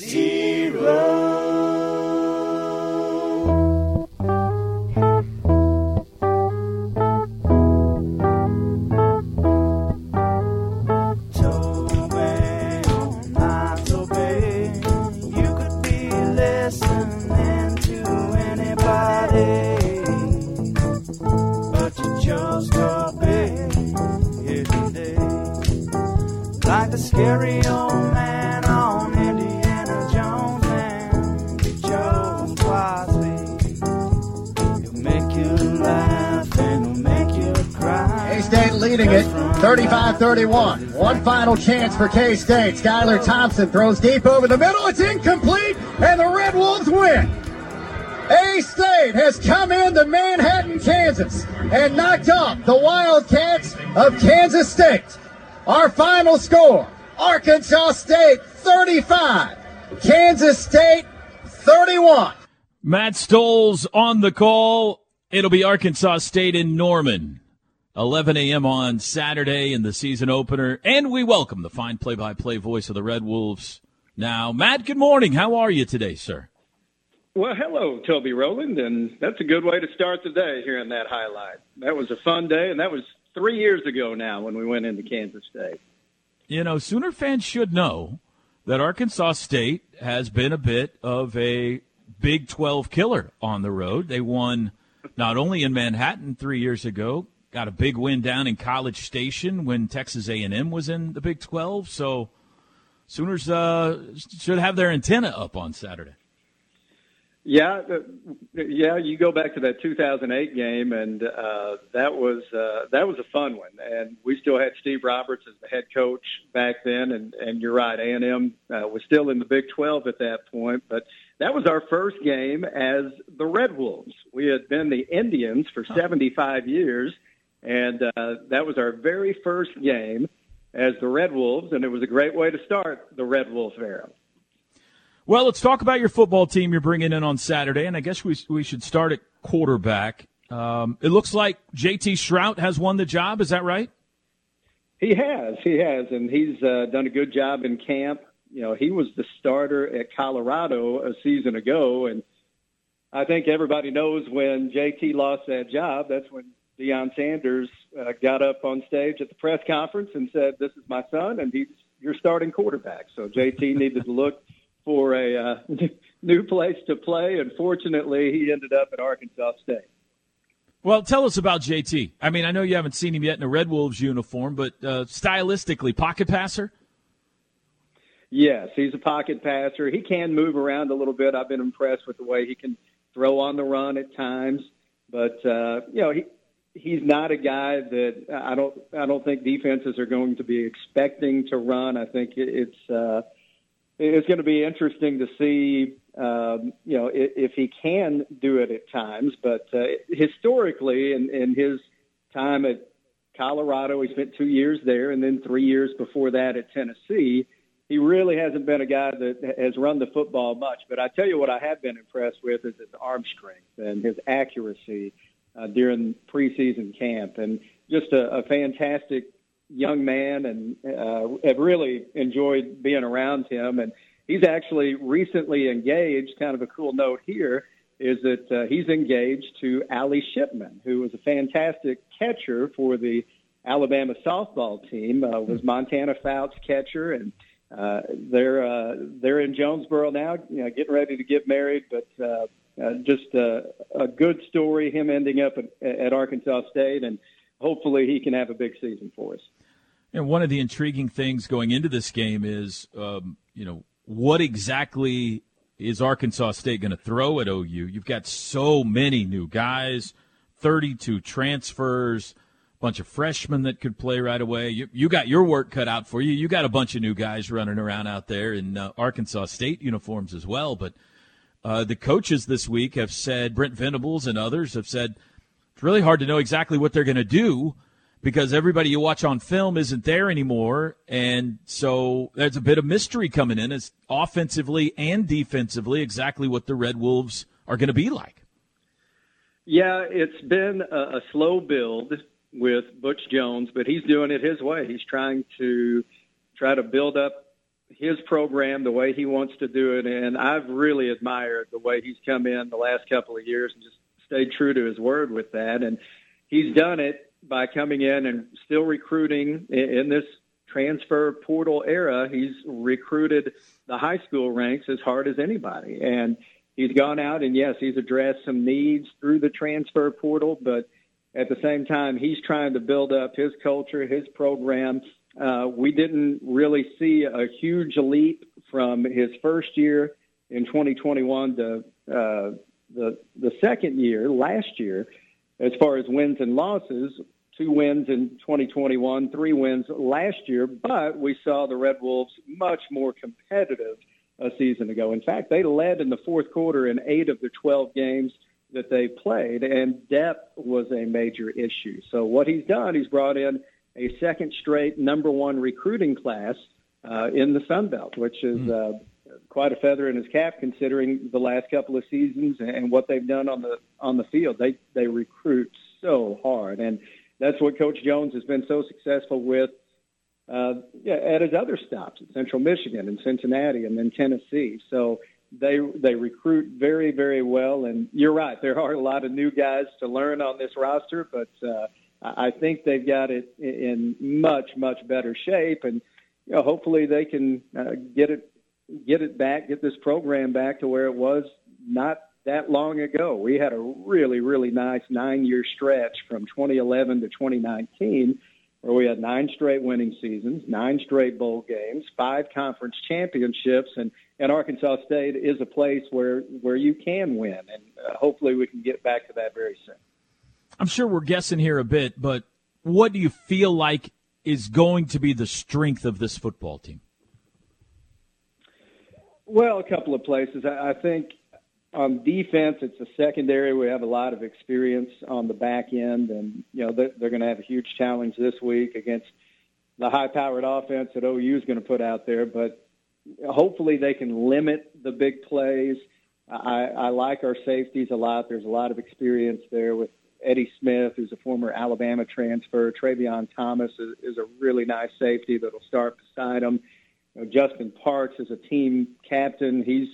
You 35-31. One final chance for K-State. Skylar Thompson throws deep over the middle. It's incomplete, and the Red Wolves win. A-State has come into Manhattan, Kansas, and knocked off the Wildcats of Kansas State. Our final score, Arkansas State 35, Kansas State 31. Matt Stoles on the call. It'll be Arkansas State in Norman. 11 a.m. on Saturday in the season opener. And we welcome the fine play by play voice of the Red Wolves. Now, Matt, good morning. How are you today, sir? Well, hello, Toby Rowland, and that's a good way to start the day here in that highlight. That was a fun day, and that was three years ago now when we went into Kansas State. You know, Sooner fans should know that Arkansas State has been a bit of a Big 12 killer on the road. They won not only in Manhattan three years ago, got a big win down in College Station when Texas A&M was in the Big 12. So Sooners uh, should have their antenna up on Saturday. Yeah, yeah. You go back to that 2008 game, and uh, that was uh, that was a fun one. And we still had Steve Roberts as the head coach back then. And and you're right, A and M uh, was still in the Big 12 at that point. But that was our first game as the Red Wolves. We had been the Indians for 75 years, and uh, that was our very first game as the Red Wolves, and it was a great way to start the Red Wolves era. Well, let's talk about your football team you're bringing in on Saturday, and I guess we we should start at quarterback. Um, it looks like JT Shrout has won the job. Is that right? He has, he has, and he's uh, done a good job in camp. You know, he was the starter at Colorado a season ago, and I think everybody knows when JT lost that job. That's when Deion Sanders uh, got up on stage at the press conference and said, "This is my son, and he's your starting quarterback." So JT needed to look for a uh, new place to play, and fortunately, he ended up at Arkansas State. Well, tell us about JT. I mean, I know you haven't seen him yet in a Red Wolves uniform, but uh, stylistically, pocket passer. Yes, he's a pocket passer. He can move around a little bit. I've been impressed with the way he can throw on the run at times, but uh, you know he he's not a guy that I don't I don't think defenses are going to be expecting to run. I think it's uh, it's going to be interesting to see um, you know if, if he can do it at times. But uh, historically, in, in his time at Colorado, he spent two years there, and then three years before that at Tennessee. He really hasn't been a guy that has run the football much. But I tell you what, I have been impressed with is his arm strength and his accuracy uh, during preseason camp, and just a, a fantastic young man, and uh, have really enjoyed being around him. And he's actually recently engaged. Kind of a cool note here is that uh, he's engaged to Allie Shipman, who was a fantastic catcher for the Alabama softball team. Uh, was Montana Fouts catcher, and uh, they're uh, they're in Jonesboro now, you know, getting ready to get married, but. Uh, uh, just uh, a good story, him ending up at, at Arkansas State, and hopefully he can have a big season for us. And one of the intriguing things going into this game is, um, you know, what exactly is Arkansas State going to throw at OU? You've got so many new guys, 32 transfers, a bunch of freshmen that could play right away. You, you got your work cut out for you. You got a bunch of new guys running around out there in uh, Arkansas State uniforms as well, but – uh, the coaches this week have said, Brent Venables and others have said, it's really hard to know exactly what they're going to do because everybody you watch on film isn't there anymore. And so there's a bit of mystery coming in as offensively and defensively exactly what the Red Wolves are going to be like. Yeah, it's been a, a slow build with Butch Jones, but he's doing it his way. He's trying to try to build up his program, the way he wants to do it, and I've really admired the way he's come in the last couple of years and just stayed true to his word with that. And he's done it by coming in and still recruiting in this transfer portal era. He's recruited the high school ranks as hard as anybody, and he's gone out and yes, he's addressed some needs through the transfer portal, but at the same time, he's trying to build up his culture, his program. Uh, we didn't really see a huge leap from his first year in 2021 to uh, the the second year last year, as far as wins and losses. Two wins in 2021, three wins last year, but we saw the Red Wolves much more competitive a season ago. In fact, they led in the fourth quarter in eight of the 12 games that they played, and depth was a major issue. So what he's done, he's brought in a second straight number one recruiting class uh, in the Sun Belt, which is hmm. uh, quite a feather in his cap considering the last couple of seasons and what they've done on the on the field. They they recruit so hard, and that's what Coach Jones has been so successful with. Uh, yeah, at his other stops at Central Michigan and Cincinnati and then Tennessee. So they they recruit very very well and you're right there are a lot of new guys to learn on this roster but uh I think they've got it in much much better shape and you know hopefully they can uh, get it get it back get this program back to where it was not that long ago we had a really really nice 9 year stretch from 2011 to 2019 where we had nine straight winning seasons, nine straight bowl games, five conference championships, and and Arkansas State is a place where where you can win, and uh, hopefully we can get back to that very soon. I'm sure we're guessing here a bit, but what do you feel like is going to be the strength of this football team? Well, a couple of places. I, think on defense, it's a secondary. We have a lot of experience on the back end, and you know they're, they're going to have a huge challenge this week against the high-powered offense that OU is going to put out there. But hopefully they can limit the big plays. I, I like our safeties a lot. There's a lot of experience there with Eddie Smith, who's a former Alabama transfer. Travion Thomas is, is a really nice safety that'll start beside him. You know, Justin Parks is a team captain. He's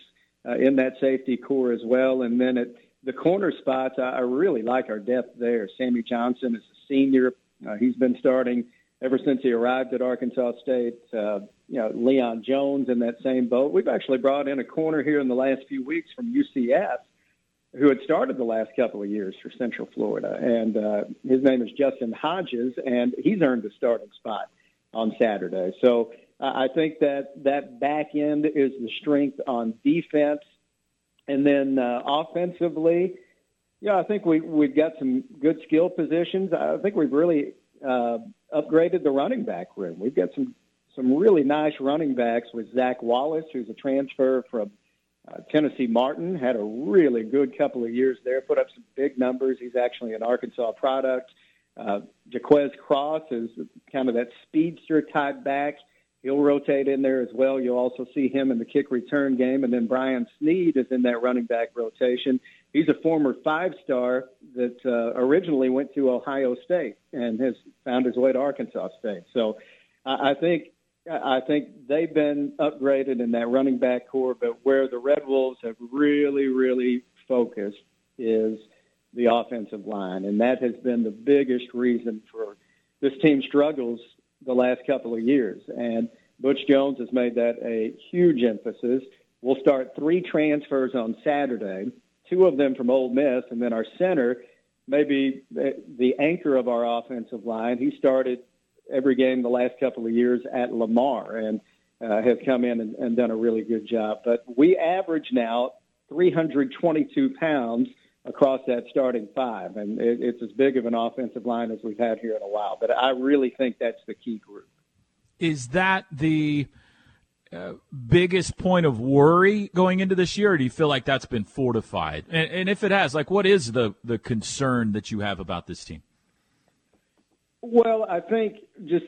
uh, in that safety core as well. And then at the corner spots, I, I really like our depth there. Sammy Johnson is a senior. Uh, he's been starting ever since he arrived at Arkansas State. Uh, you know, Leon Jones in that same boat. We've actually brought in a corner here in the last few weeks from UCF who had started the last couple of years for Central Florida. And uh, his name is Justin Hodges, and he's earned a starting spot on Saturday. So uh, I think that that back end is the strength on defense. And then uh, offensively, yeah, I think we, we've got some good skill positions. I think we've really uh, upgraded the running back room. We've got some some really nice running backs with Zach Wallace, who's a transfer from uh, Tennessee Martin, had a really good couple of years there, put up some big numbers. He's actually an Arkansas product. Uh, Jaquez Cross is kind of that speedster type back. He'll rotate in there as well. You'll also see him in the kick return game. And then Brian Snead is in that running back rotation. He's a former five star that uh, originally went to Ohio State and has found his way to Arkansas State. So I, I think I think they've been upgraded in that running back core, but where the Red Wolves have really, really focused is the offensive line, and that has been the biggest reason for this team's struggles the last couple of years. And Butch Jones has made that a huge emphasis. We'll start three transfers on Saturday, two of them from Ole Miss, and then our center, maybe the anchor of our offensive line. He started every game the last couple of years at Lamar and uh, has come in and, and done a really good job. But we average now 322 pounds across that starting five, and it, it's as big of an offensive line as we've had here in a while. But I really think that's the key group. Is that the uh, biggest point of worry going into this year, or do you feel like that's been fortified? And, and if it has, like, what is the the concern that you have about this team? Well, I think just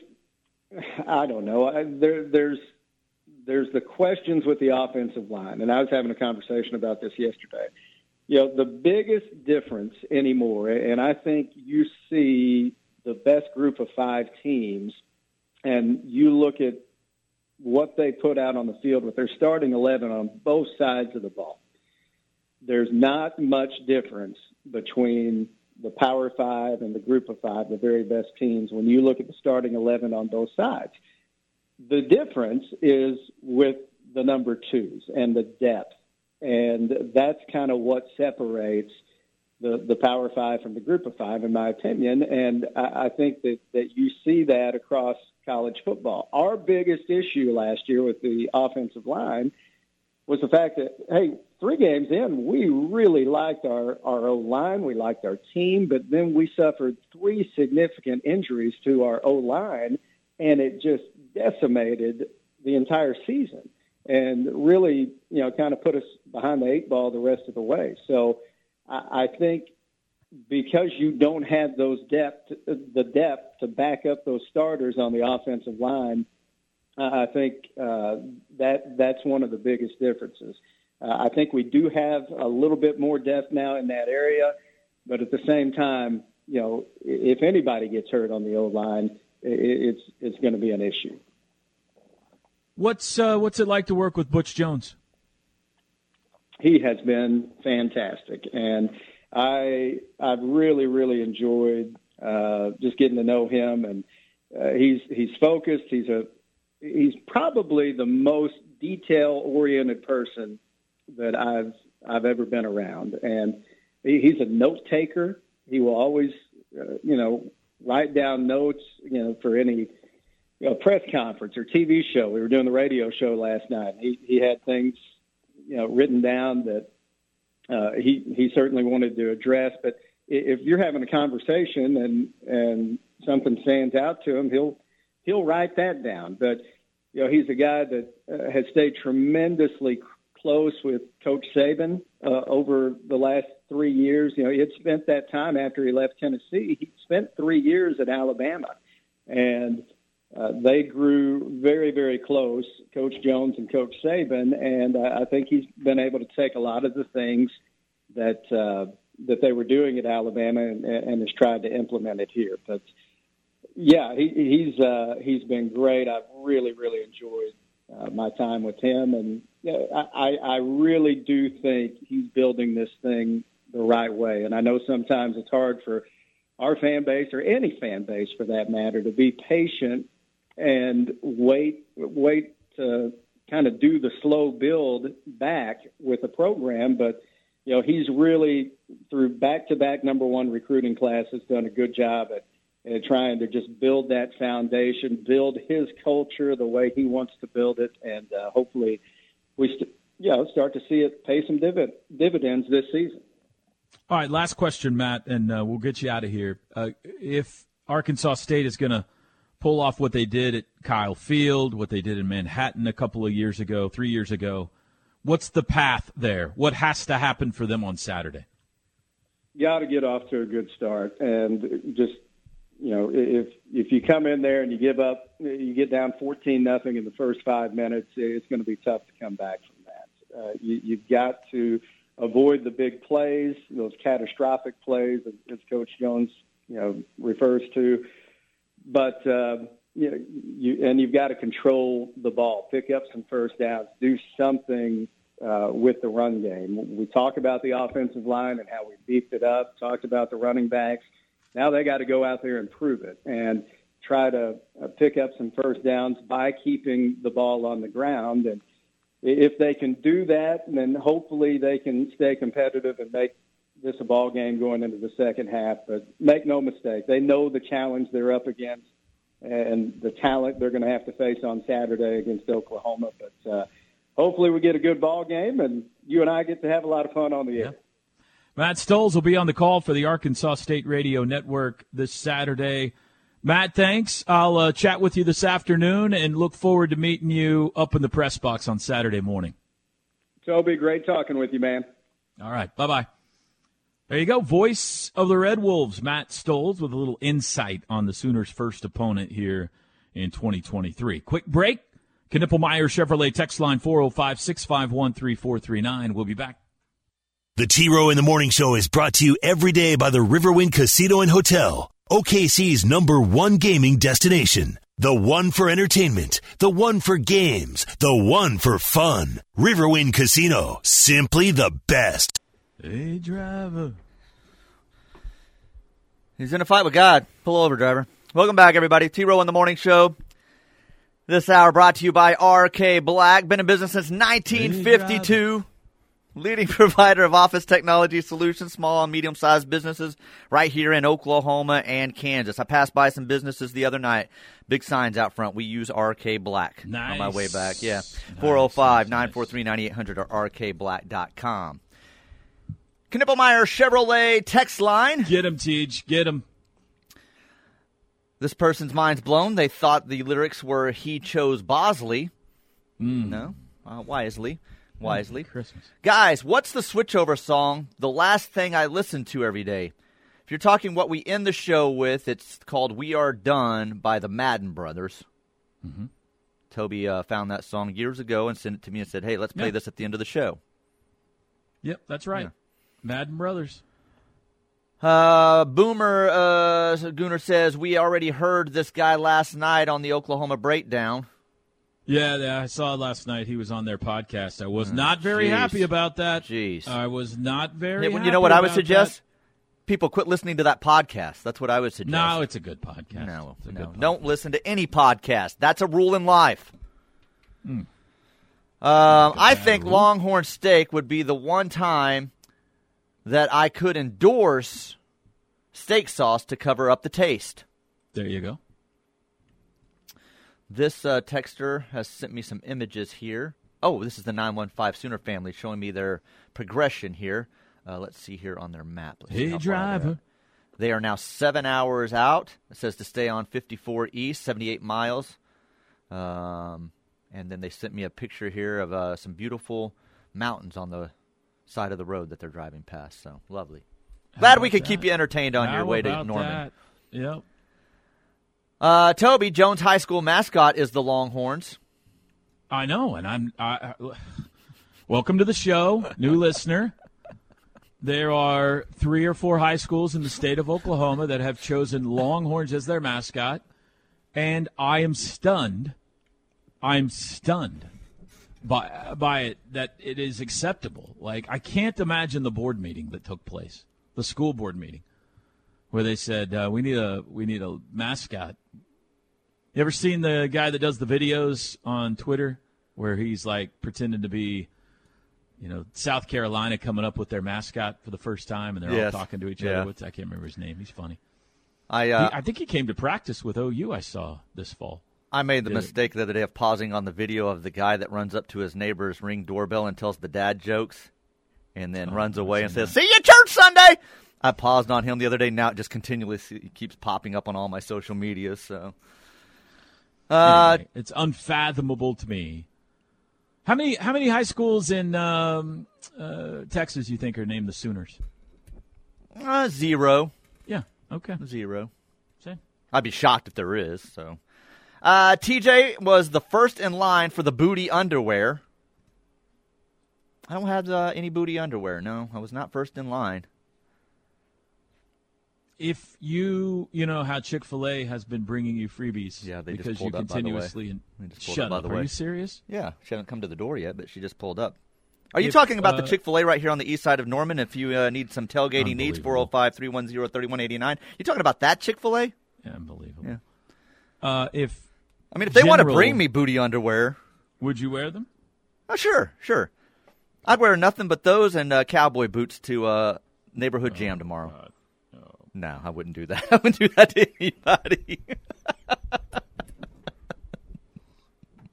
I don't know. I, there, there's there's the questions with the offensive line, and I was having a conversation about this yesterday. You know, the biggest difference anymore, and I think you see the best group of five teams, and you look at what they put out on the field with their starting 11 on both sides of the ball, there's not much difference between the Power Five and the Group of Five, the very best teams, when you look at the starting 11 on both sides. The difference is with the number twos and the depth. And that's kind of what separates the, the Power Five from the Group of Five, in my opinion. And I, I think that, that you see that across college football. Our biggest issue last year with the offensive line was the fact that, hey, three games in, we really liked our, our O line, we liked our team, but then we suffered three significant injuries to our O line, and it just decimated the entire season and really, you know, kind of put us behind the eight ball the rest of the way. So I, I think because you don't have those depth, the depth to back up those starters on the offensive line, I think uh, that that's one of the biggest differences. Uh, I think we do have a little bit more depth now in that area, but at the same time, you know, if anybody gets hurt on the O line, it's it's going to be an issue. What's uh, what's it like to work with Butch Jones? He has been fantastic, and I I've really really enjoyed uh, just getting to know him, and uh, he's he's focused. He's a he's probably the most detail oriented person that I've I've ever been around, and he, he's a note taker. He will always uh, you know write down notes you know for any you know, press conference or TV show. We were doing the radio show last night. He he had things, you know, written down that uh, he he certainly wanted to address. But if you're having a conversation and and something stands out to him, he'll he'll write that down. But you know, he's a guy that uh, has stayed tremendously close with Coach Saban uh, over the last three years. You know, he had spent that time after he left Tennessee. He spent three years at Alabama, and uh, they grew very, very close, Coach Jones and Coach Saban, and I, I think he's been able to take a lot of the things that uh, that they were doing at Alabama and, and has tried to implement it here. But yeah, he, he's uh, he's been great. I've really, really enjoyed uh, my time with him, and I, I really do think he's building this thing the right way. And I know sometimes it's hard for our fan base or any fan base for that matter to be patient and wait wait to kind of do the slow build back with the program. But you know, he's really through back to back number one recruiting class has done a good job at, at trying to just build that foundation, build his culture the way he wants to build it, and uh, hopefully we st- you know start to see it pay some divid- dividends this season. All right, last question, Matt, and uh, we'll get you out of here. Uh, if Arkansas State is going to pull off what they did at Kyle Field, what they did in Manhattan a couple of years ago, three years ago. What's the path there? What has to happen for them on Saturday? Got to get off to a good start, and just you know, if if you come in there and you give up, you get down fourteen nothing in the first five minutes, it's going to be tough to come back from that. Uh, you, you've got to avoid the big plays, those catastrophic plays, as Coach Jones, you know, refers to but uh, you know, you and you've got to control the ball, pick up some first downs, do something uh, with the run game. We talk about the offensive line and how we beefed it up. Talked about the running backs. Now they got to go out there and prove it and try to uh, pick up some first downs by keeping the ball on the ground. And if they can do that, then hopefully they can stay competitive and make this a ball game going into the second half. But make no mistake, they know the challenge they're up against and the talent they're going to have to face on Saturday against Oklahoma. But uh, hopefully, we get a good ball game, and you and I get to have a lot of fun on the air. Matt Stoles will be on the call for the Arkansas State Radio Network this Saturday. Matt, thanks. I'll uh, chat with you this afternoon and look forward to meeting you up in the press box on Saturday morning. Toby, great talking with you, man. All right. Bye bye. There you go. Voice of the Red Wolves, Matt Stoles, with a little insight on the Sooners' first opponent here in 2023. Quick break. Knippelmeyer Chevrolet text line 405 651 3439. We'll be back. The T Row in the Morning Show is brought to you every day by the Riverwind Casino and Hotel, OKC's number one gaming destination. The one for entertainment, the one for games, the one for fun. Riverwind Casino, simply the best. Hey, driver. He's in a fight with God. Pull over, driver. Welcome back, everybody. T Row in the Morning Show. This hour brought to you by RK Black. Been in business since 1952. Leading provider of office technology solutions, small and medium sized businesses right here in Oklahoma and Kansas. I passed by some businesses the other night. Big signs out front. We use RK Black on my way back. Yeah. Nice, 405 nice, 943 9800 or rkblack.com. Knippelmeyer Chevrolet text line. Get him, Teach. Get him. This person's mind's blown. They thought the lyrics were "He chose Bosley." No, uh, wisely, wisely. Christmas. Guys, what's the switchover song? The last thing I listen to every day. If you're talking what we end the show with, it's called "We Are Done" by the Madden Brothers. Toby uh, found that song years ago and sent it to me and said, "Hey, let's play Yeah. this at the end of the show." Yep, that's right. Yeah. Madden Brothers. Uh, Boomer uh, Gooner says we already heard this guy last night on the Oklahoma breakdown. Yeah, yeah, I saw last night. He was on their podcast. I was not very jeez. happy about that. Jeez. I was not very. Hey, happy you know what I would suggest? People quit listening to that podcast. That's what I would suggest. No, it's a good podcast. no, It's a no. good Don't listen to any podcast. That's a rule in life. Hmm. Um, I think rule. Longhorn Steak would be the one time that I could endorse steak sauce to cover up the taste. There you go. This uh, texter has sent me some images here. Oh, this is the 915 Sooner family showing me their progression here. Uh, let's see here on their map. Let's Hey, driver. They are now seven hours out. It says to stay on 54 East, 78 miles. Um, and then they sent me a picture here of uh, some beautiful mountains on the side of the road that they're driving past. So lovely. Glad we could keep you entertained on your way to Norman. that? Yep. Uh, Toby, Jones High School mascot is the Longhorns. I know, and I'm. I, I, welcome to the show, new listener. There are three or four high schools in the state of Oklahoma that have chosen Longhorns as their mascot, and I am stunned. I'm stunned by by it that it is acceptable. Like I can't imagine the board meeting that took place, the school board meeting, where they said uh, we need a we need a mascot. You ever seen the guy that does the videos on Twitter where he's like pretending to be, you know, South Carolina coming up with their mascot for the first time and they're Yes. all talking to each Yeah. other? What's I can't remember his name. He's funny. I He- uh, I think he came to practice with OU. I saw this fall. I made the Yeah. mistake the other day of pausing on the video of the guy that runs up to his neighbor's ring doorbell and tells the dad jokes, and then runs away and says, "See you church Sunday." I paused on him the other day. Now it just continually keeps popping up on all my social media. So, uh, Anyway, it's unfathomable to me. How many how many high schools in um, uh, Texas you think are named the Sooners? uh, zero, Yeah. Okay. zero. Same. I'd be shocked if there is. So, uh, TJ was the first in line for the booty underwear. I don't have uh, any booty underwear. No, I was not first in line. If you you know how Chick Fil A has been bringing you freebies, Yeah, they just because you pulled up, the way. continuously and just shut up, by up. the Are you serious? Yeah, she hasn't come to the door yet, but she just pulled up. Are you If, talking about the uh, Chick fil A right here on the east side of Norman? If you uh, need some tailgating needs, Unbelievable. 405 310 3189. You talking about that Chick fil A? Yeah, unbelievable. Yeah. Uh, if I mean, if they want to bring me booty underwear, would you wear them? oh, sure, sure. I'd wear nothing but those and uh, cowboy boots to uh, neighborhood Oh, jam tomorrow. No, I wouldn't do that. I wouldn't do that to anybody.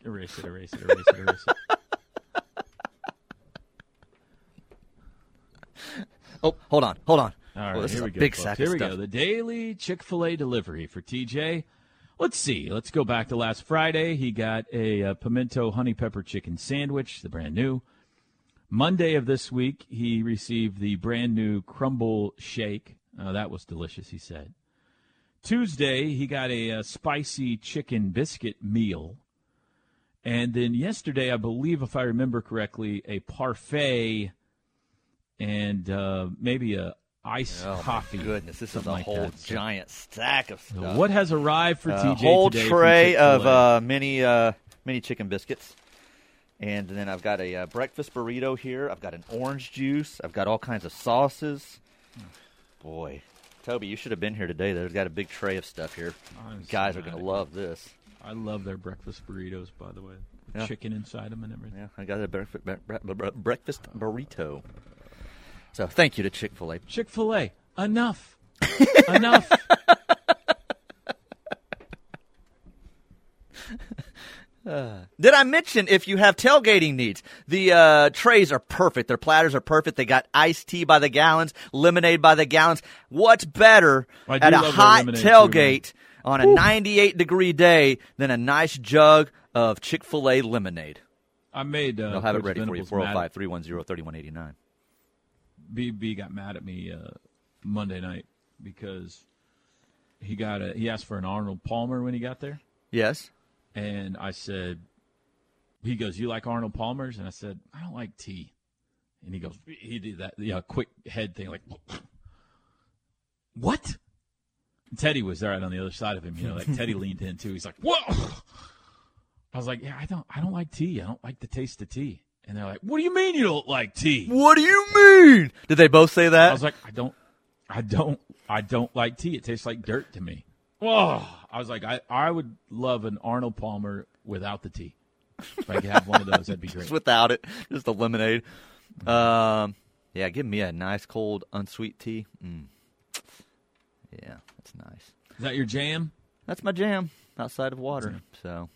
Erase it, erase it, erase it, erase it. oh, hold on, hold on. All right, Well, this here is we a go. big folks. sack Here of we stuff. go. The daily Chick Fil A delivery for TJ. Let's see. Let's go back to last Friday. He got a, uh pimento honey pepper chicken sandwich, the brand new. Monday of this week, he received the brand new crumble shake. Uh, that was delicious, he said. Tuesday, he got a, uh spicy chicken biscuit meal. And then yesterday, I believe, if I remember correctly, a parfait and uh, maybe a, iced Oh coffee. my goodness, this is a like whole that. Giant stack of stuff. What has arrived for a TJ whole today? from tray of uh, mini uh, mini chicken biscuits, and then I've got a uh, breakfast burrito here. I've got an orange juice. I've got all kinds of sauces. Boy, Toby, you should have been here today. There's got a big tray of stuff here. I'm so Guys are gonna love this. I love their breakfast burritos, by the way. Yeah. Chicken inside them and everything. Yeah, I got a breakfast, breakfast burrito. So thank you to Chick Fil A. Chick Fil A, enough, enough. Did I mention if you have tailgating needs, the uh, trays are perfect. Their platters are perfect. They got iced tea by the gallons, lemonade by the gallons. What's better at a hot lemonade too, tailgate on a 98 degree day than a nice jug of Chick fil A lemonade? I made. Uh, They'll have it Coach ready for you. Venables 405 310 3189. BB got mad at me uh, Monday night because he got a he asked for an Arnold Palmer when he got there, Yes. And I said, he goes, "You like Arnold Palmers?" And I said, "I don't like tea." And he goes, he did that, yeah, quick head thing, like, what? And Teddy was right on the other side of him, you know, like Teddy leaned in too. He's like, whoa. I was like, yeah, I don't, I don't like tea. I don't like the taste of tea. And they're like, what do you mean you don't like tea? What do you mean? Did they both say that? I was like, I don't, I don't, I don't like tea. It tastes like dirt to me. Whoa. I was like, I, I would love an Arnold Palmer without the tea. If I could have one of those, that'd be great. just without it, just a lemonade. Um, yeah, give me a nice cold unsweet tea. Mm. Yeah, that's nice. Is that your jam? That's my jam outside of water. So,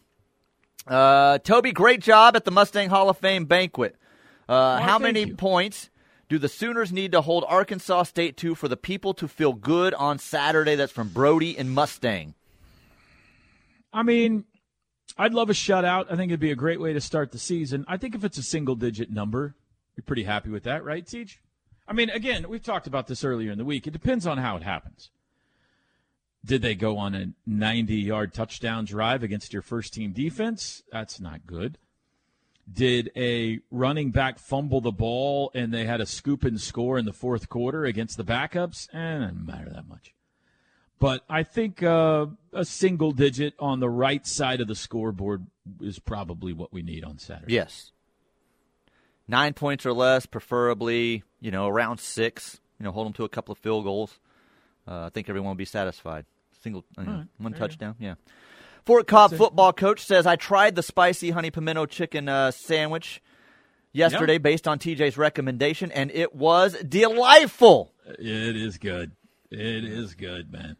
uh, Toby, great job at the Mustang Hall of Fame banquet. Uh, Oh, how many you. points do the Sooners need to hold Arkansas State to for the people to feel good on Saturday? That's from Brody and Mustang. I mean, I'd love a shutout. I think it'd be a great way to start the season. I think if it's a single digit number, you're pretty happy with that, right, Teach? I mean, again, we've talked about this earlier in the week. It depends on how it happens. Did they go on a 90 yard touchdown drive against your first team defense? That's not good. Did a running back fumble the ball and they had a scoop and score in the fourth quarter against the backups? Eh, it doesn't matter that much. But I think uh, a single digit on the right side of the scoreboard is probably what we need on Saturday. Yes. Nine points or less, preferably, you know, around six. You know, hold them to a couple of field goals. Uh, I think everyone will be satisfied. Single, right, one there you touchdown, yeah. Fort Cobb football coach says, I tried the spicy honey pimento chicken uh, sandwich yesterday based on TJ's recommendation, and it was delightful. It is good. It is good, man.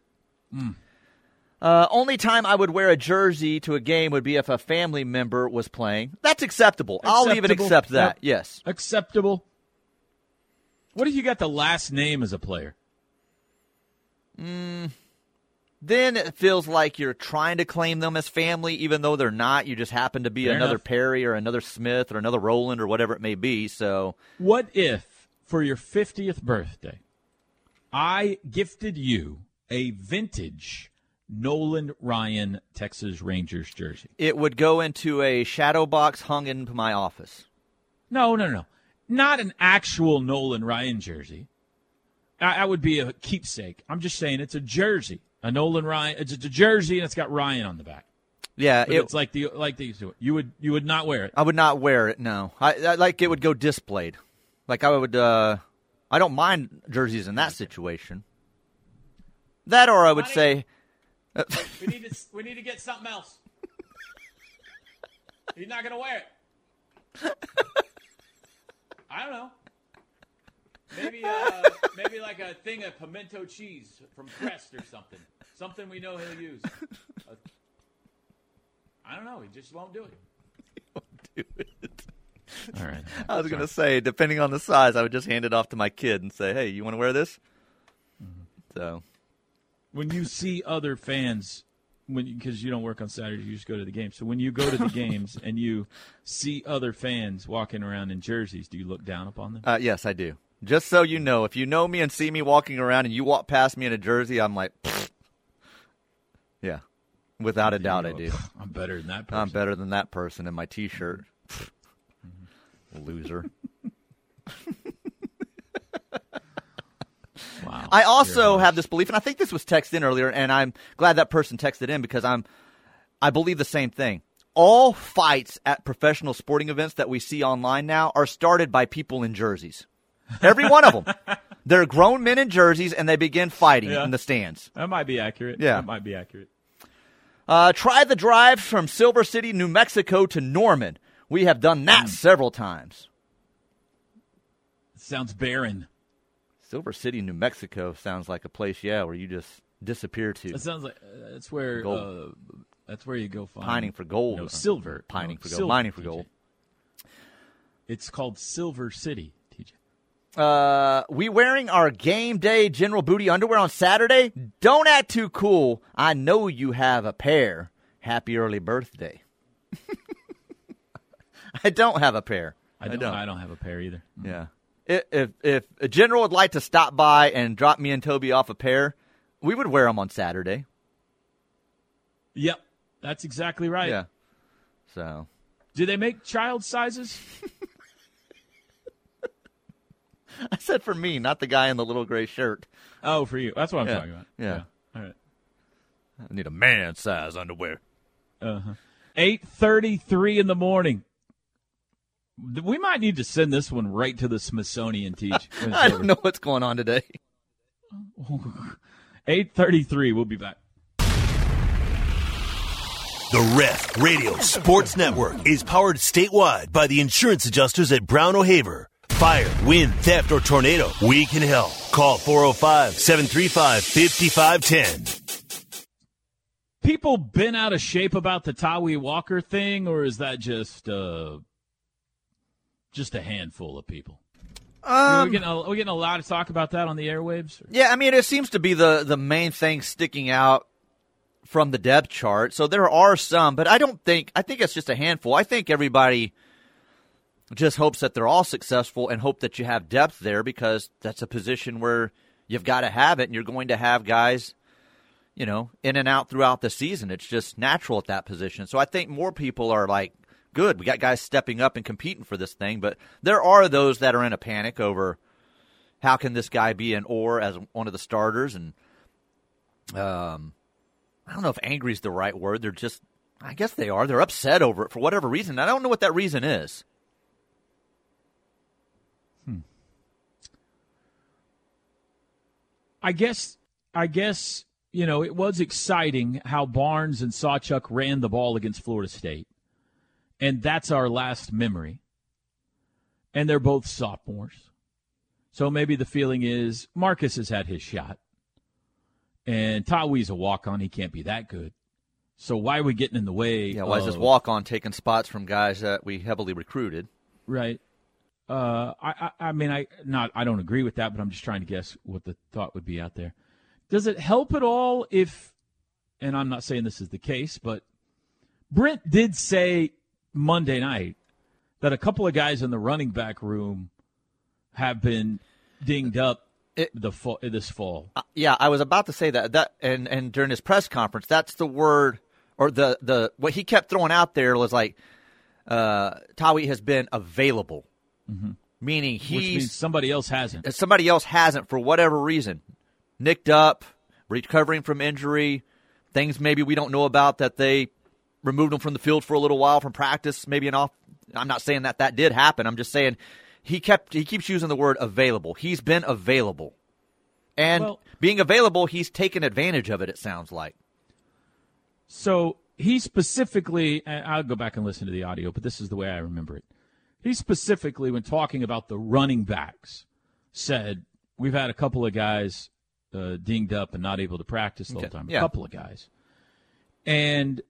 Uh, only time I would wear a jersey to a game would be if a family member was playing. That's acceptable. I'll even accept that. Yep. Yes. Acceptable. What if you got the last name as a player? Then it feels like you're trying to claim them as family, even though they're not. You just happen to be Fair another enough. Perry or another Smith or another Roland or whatever it may be. So, What if, for your 50th birthday, I gifted you a vintage Nolan Ryan Texas Rangers jersey? it would go into a shadow box hung in my office. No, no, no. Not an actual Nolan Ryan jersey. I would be a keepsake. I'm just saying it's a jersey. A Nolan Ryan. It's a jersey and it's got Ryan on the back. Yeah, it, it's like the like these. You would you would not wear it. I would not wear it. No, I, I like it would go displayed. Like I would. uh I don't mind jerseys in that situation. That or I would say, We need to we need to get something else. He's not gonna wear it. I don't know. Maybe uh, maybe like a thing of pimento cheese from Crest or something. Something we know he'll use. Uh, I don't know. He just won't do it. He won't do it. All right. I was going to say, depending on the size, I would just hand it off to my kid and say, "Hey, you want to wear this?" So when you see other fans when because you don't work on Saturdays, you just go to the games. So when you go to the games and you see other fans walking around in jerseys, do you look down upon them? Uh, yes, I do. Just so you know, if you know me and see me walking around and you walk past me in a jersey, I'm like, "Pfft." yeah, without a doubt, I do. I'm better than that person. I'm better than that person in my T-shirt. Mm-hmm. Loser. wow. I also You're have this belief, and I think this was texted in earlier, and I'm glad that person texted in because I'm, I believe the same thing. All fights at professional sporting events that we see online now are started by people in jerseys. Every one of them. They're grown men in jerseys, and they begin fighting Yeah. in the stands. That might be accurate. Yeah. That might be accurate. Uh, try the drive from Silver City, New Mexico to Norman. We have done that Hmm. several times. Sounds barren. Silver City, New Mexico sounds like a place, yeah, where you just disappear to. That sounds like uh, that's where uh, that's where you go find Pining for gold. No, or silver. Pining No, for gold. silver, Mining for gold. It's called Silver City. Uh, we wearing our game day General Booty underwear on Saturday? Don't act too cool. I know you have a pair. Happy early birthday. I don't have a pair. I don't. I don't, have a pair either. Yeah. If, if if a general would like to stop by and drop me and Toby off a pair, we would wear them on Saturday. Yep, that's exactly right. Yeah. So Do they make child sizes? I said for me, not the guy in the little gray shirt. Oh, for you. That's what I'm Yeah. talking about. Yeah. All right. I need a man size underwear. Uh huh. Eight thirty-three in the morning. We might need to send this one right to the Smithsonian. Teach. I don't know what's going on today. Eight thirty-three. We'll be back. The Ref Radio Sports Network is powered statewide by the insurance adjusters at Brown O'Haver. Fire, wind, theft, or tornado, we can help. Call 405 735 5510. People been out of shape about the Tawee Walker thing, or is that just uh, just a handful of people? Are we getting a, are we getting a lot of talk about that on the airwaves? Yeah, I mean, it seems to be the the main thing sticking out from the depth chart. So there are some, but I don't think I think it's just a handful. I think everybody just hopes that they're all successful and hope that you have depth there because that's a position where you've got to have it and you're going to have guys you know, in and out throughout the season. It's just natural at that position. So I think more people are like, good, we got guys stepping up and competing for this thing. But there are those that are in a panic over how can this guy be an or as one of the starters. And um, I don't know if angry is the right word. They're just, I guess they are. They're upset over it for whatever reason. I don't know what that reason is. I guess I guess you know it was exciting how Barnes and Sawchuk ran the ball against Florida State, and that's our last memory. And they're both sophomores, so maybe the feeling is Marcus has had his shot, and Tawee's a walk on. He can't be that good. So why are we getting in the way? Yeah, why is this walk on taking spots from guys that we heavily recruited? Right. Uh, I, I, I mean, I not, I don't agree with that, but I'm just trying to guess what the thought would be out there. Does it help at all if, and I'm not saying this is the case, but Brent did say Monday night that a couple of guys in the running back room have been dinged up It- the fall, this fall. Uh, yeah, I was about to say that. That and and during his press conference, that's the word or the the what he kept throwing out there was like, uh, Tawee has been available, Mm-hmm. meaning which means somebody else hasn't. somebody else hasn't for whatever reason, nicked up, recovering from injury, things maybe we don't know about that they removed him from the field for a little while from practice, maybe an off. I'm not saying that that did happen. I'm just saying he kept he keeps using the word available. He's been available, and Well- being available, he's taken advantage of it. It sounds like. So he specifically, I'll go back and listen to the audio, but this is the way I remember it. He specifically, when talking about the running backs, said, We've had a couple of guys uh, dinged up and not able to practice the whole Okay, time. yeah. A couple of guys. And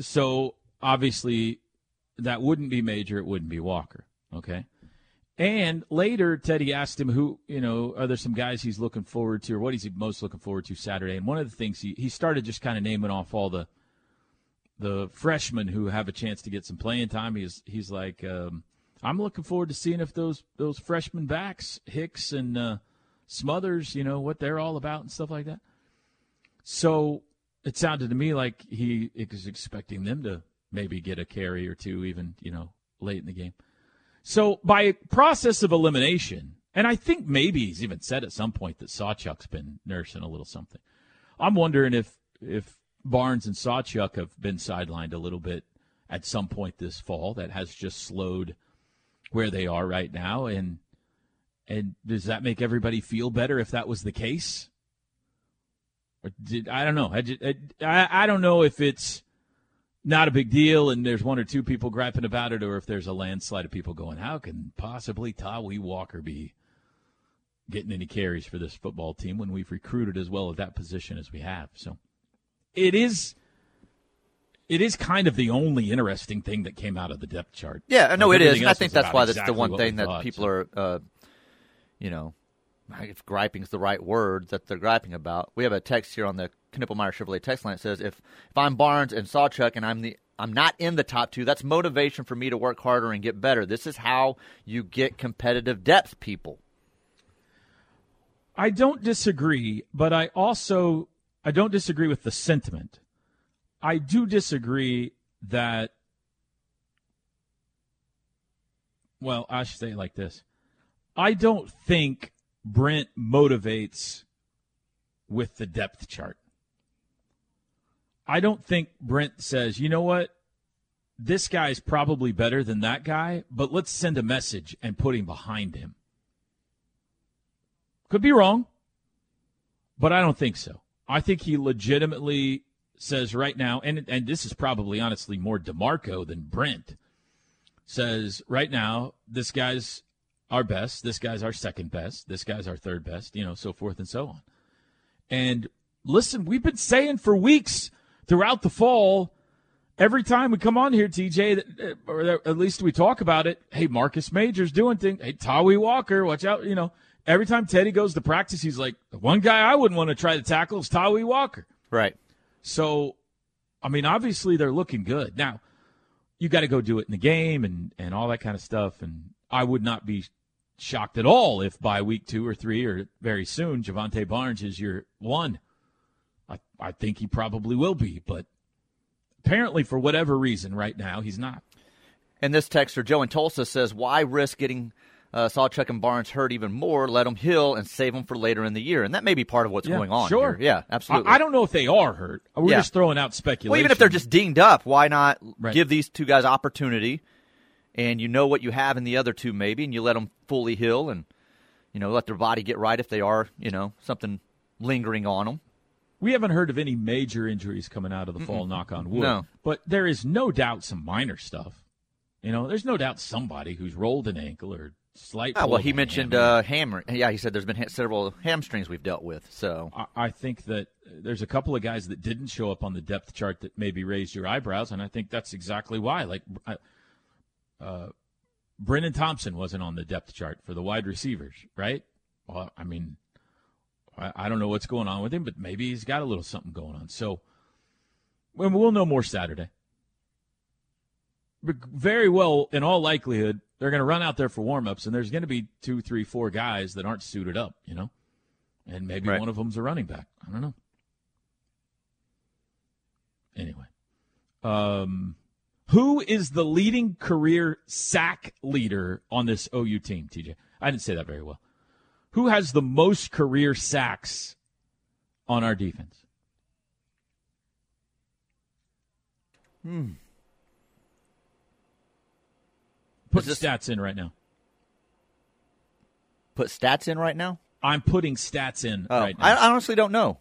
so obviously that wouldn't be Major, it wouldn't be Walker. Okay. And later, Teddy asked him who, you know, are there some guys he's looking forward to or what he's most looking forward to Saturday? And one of the things he, he started just kind of naming off all the the freshmen who have a chance to get some playing time. He's he's like, um, I'm looking forward to seeing if those those freshman backs, Hicks and uh, Smothers, you know, what they're all about and stuff like that. So it sounded to me like he was expecting them to maybe get a carry or two, even you know, late in the game. So by process of elimination, And I think maybe he's even said at some point that Sawchuk's been nursing a little something. I'm wondering if if Barnes and Sawchuk have been sidelined a little bit at some point this fall. That has just slowed where they are right now. And and does that make everybody feel better if that was the case? Or did, I don't know. I, just, I I don't know if it's not a big deal and there's one or two people griping about it, or if there's a landslide of people going, how can possibly Tawee Walker be getting any carries for this football team when we've recruited as well at that position as we have? So it is it is kind of the only interesting thing that came out of the depth chart. Yeah, no, Like, it is. I think that's why that's exactly the one thing that thought, people are, uh, you know, if griping is the right word that they're griping about. We have a text here on the Knippelmeyer Chevrolet text line that says, "If if I'm Barnes and Sawchuk and I'm the I'm not in the top two, that's motivation for me to work harder and get better. This is how you get competitive depth, people." I don't disagree, but I also I don't disagree with the sentiment. I do disagree that well, I should say it like this. I don't think Brent motivates with the depth chart. I don't think Brent says, "You know what? This guy's probably better than that guy, but let's send a message and put him behind him." Could be wrong, but I don't think so. I think he legitimately says right now, and and this is probably honestly more Demarco than Brent. Says right now, this guy's our best, this guy's our second best, this guy's our third best, you know, so forth and so on. And listen, we've been saying for weeks throughout the fall, every time we come on here, TJ, uh, or at least we talk about it. Hey, Marcus Major's doing things. Hey, Tawee Walker, watch out. You know, every time Teddy goes to practice, he's like, the one guy I wouldn't want to try to tackle is Tawee Walker. Right. So, I mean, obviously they're looking good. Now, you got to go do it in the game and, and all that kind of stuff. And I would not be shocked at all if by week two or three or very soon, Jovantae Barnes is your one. I, I think he probably will be, but apparently for whatever reason right now, he's not. And this texter, Joe in Tulsa, says, "Why risk getting uh, Sawchuk and Barnes hurt even more? Let them heal and save them for later in the year." And that may be part of what's Yeah, going on. sure. here. Yeah, absolutely. I, I don't know if they are hurt. We're Yeah. just throwing out speculation. Well, even if they're just dinged up, why not Right. give these two guys opportunity? And you know what you have in the other two, maybe, and you let them fully heal and you know let their body get right if they are, you know, something lingering on them. We haven't heard of any major injuries coming out of the fall, knock on wood. No. But there is no doubt some minor stuff. You know, there's no doubt somebody who's rolled an ankle or slight. Ah, well, he mentioned uh, hammer. Yeah, he said there's been ha- several hamstrings we've dealt with. So I, I think that there's a couple of guys that didn't show up on the depth chart that maybe raised your eyebrows, and I think that's exactly why. Like, uh, Brenen Thompson wasn't on the depth chart for the wide receivers, right? Well, I mean, I, I don't know what's going on with him, but maybe he's got a little something going on. So, well, we'll know more Saturday. But very well, in all likelihood, they're going to run out there for warmups, and there's going to be two, three, four guys that aren't suited up, you know, and maybe Right. one of them's a running back. I don't know. Anyway, um, who is the leading career sack leader on this OU team? TJ, I didn't say that very well. Who has the most career sacks on our defense? Put Is this- stats in right now. put stats in right now. I'm putting stats in Oh, right now. I I honestly don't know.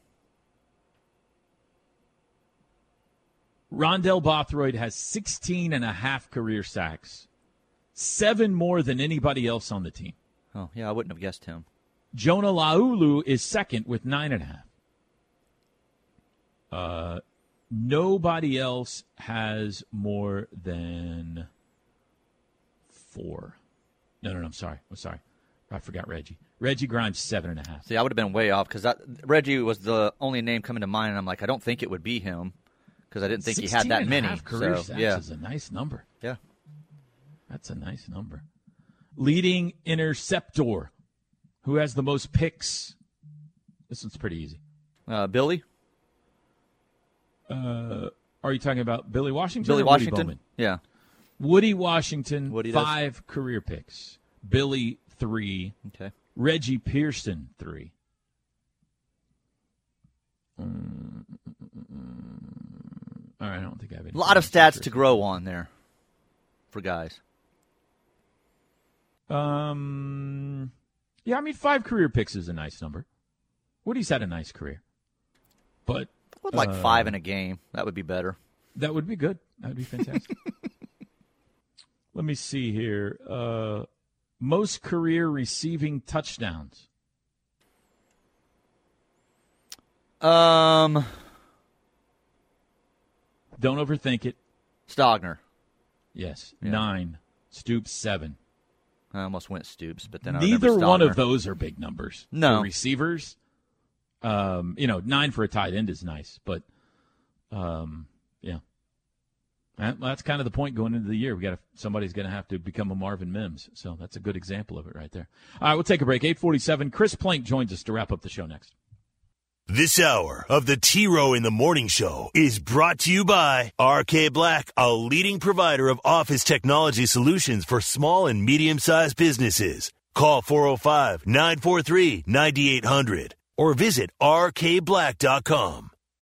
Rondell Bothroyd has 16 and a half career sacks, seven more than anybody else on the team. Oh, yeah, I wouldn't have guessed him. Jonah Laulu is second with nine and a half. Uh, nobody else has more than four. No, no, no. I'm sorry. I'm sorry. I forgot Reggie. Reggie Grimes seven and a half. See, I would have been way off because Reggie was the only name coming to mind, and I'm like, I don't think it would be him because I didn't think he had that many. career so, sacks yeah, is a nice number. yeah. That's a nice number. Leading interceptor. Who has the most picks? This one's pretty easy. Uh, Billy, Uh, are you talking about Billy Washington? Billy Washington, yeah. Woody Washington, Woody does. five career picks. Billy, three. Okay. Reggie Pearson, three. Mm, all right, I don't think I have any. A lot of stats to grow on there for guys. Um, yeah, I mean, five career picks is a nice number. Woody's had a nice career, but Would like uh, five in a game. That would be better. That would be good. That would be fantastic. Let me see here. Uh, most career receiving touchdowns. Um, Don't overthink it. Stogner. Yes, Yeah. nine. Stoops seven. I almost went Stoops, but then I Neither one of those are big numbers. No. for receivers. Um, you know, nine for a tight end is nice, but um, yeah, that's kind of the point going into the year. We got to somebody's going to have to become a Marvin Mims, so that's a good example of it right there. All right, we'll take a break. Eight forty-seven. Chris Plank joins us to wrap up the show next. This hour of the T Row in the Morning Show is brought to you by RK Black, a leading provider of office technology solutions for small and medium sized businesses. Call 405 943 9800 or visit rkblack.com.